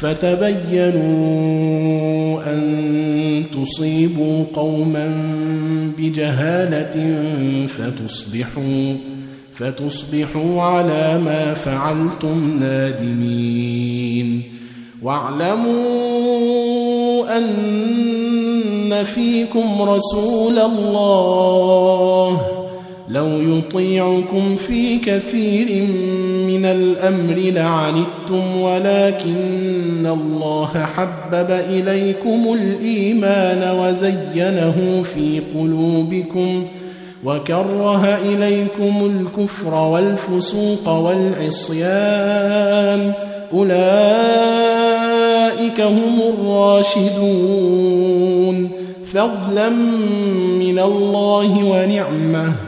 فتبينوا أن تصيبوا قوما بجهالة فتصبحوا فتصبحوا على ما فعلتم نادمين. واعلموا أن فيكم رسول الله لو يطيعكم في كثير من الأمر لعنتم ولكن الله حبب إليكم الإيمان وزينه في قلوبكم وكره إليكم الكفر والفسوق والعصيان أولئك هم الراشدون فضلا من الله ونعمة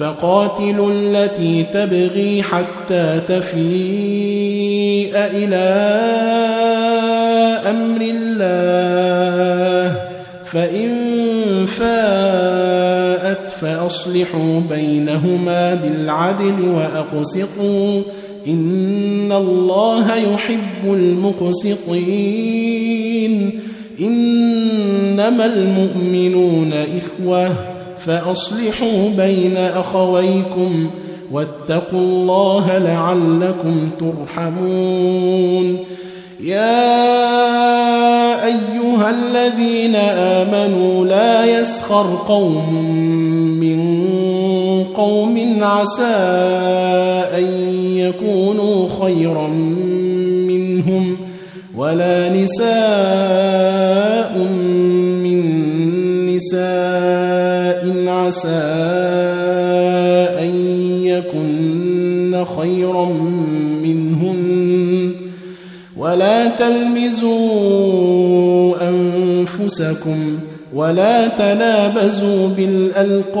فقاتلوا التي تبغي حتى تفيء إلى أمر الله. فإن فاءت فأصلحوا بينهما بالعدل وأقسطوا. إن الله يحب المقسطين. إنما المؤمنون إخوة. فأصلحوا بين أخويكم واتقوا الله لعلكم ترحمون. يا أيها الذين آمنوا لا يسخر قوم من قوم عسى أن يكونوا خيرا منهم ولا نساء من نساء عسى أن يكن خيرا منهن. ولا تلمزوا أنفسكم ولا تنابزوا بالألقاب.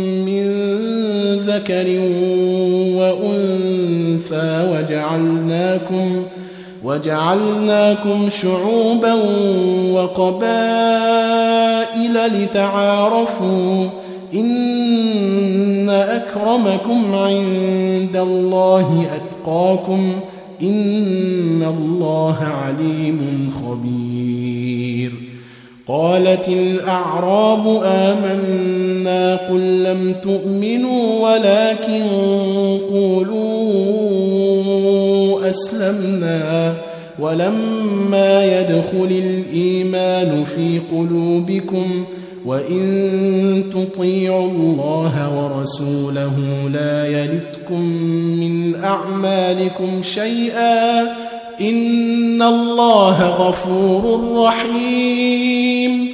ذكر وأنثى وجعلناكم وجعلناكم شعوبا وقبائل لتعارفوا إن أكرمكم عند الله أتقاكم إن الله عليم خبير قالت الأعراب آمنا قل لم تؤمنوا ولكن قولوا أسلمنا ولما يدخل الإيمان في قلوبكم ۖ وإن تطيعوا الله ورسوله لا يلتكم من أعمالكم شيئا إن الله غفور رحيم